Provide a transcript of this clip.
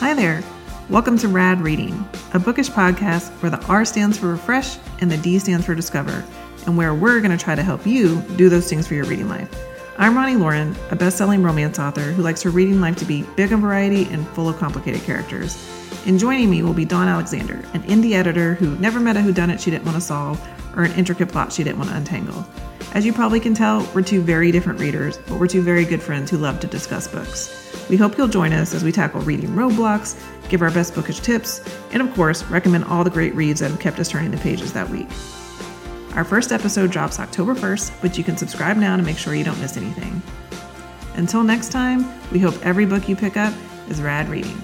Hi there. Welcome to Rad Reading, a bookish podcast where the R stands for refresh and the D stands for discover, and where we're going to try to help you do those things for your reading life. I'm Roni Loren, a best selling romance author who likes her reading life to be big on variety and full of complicated characters. And joining me will be Dawn Alexander, an indie editor who never met a whodunit she didn't want to solve or an intricate plot she didn't want to untangle. As you probably can tell, we're two very different readers, but we're two very good friends who love to discuss books. We hope you'll join us as we tackle reading roadblocks, give our best bookish tips, and of course, recommend all the great reads that have kept us turning the pages that week. Our first episode drops October 1st, but you can subscribe now to make sure you don't miss anything. Until next time, we hope every book you pick up is rad reading.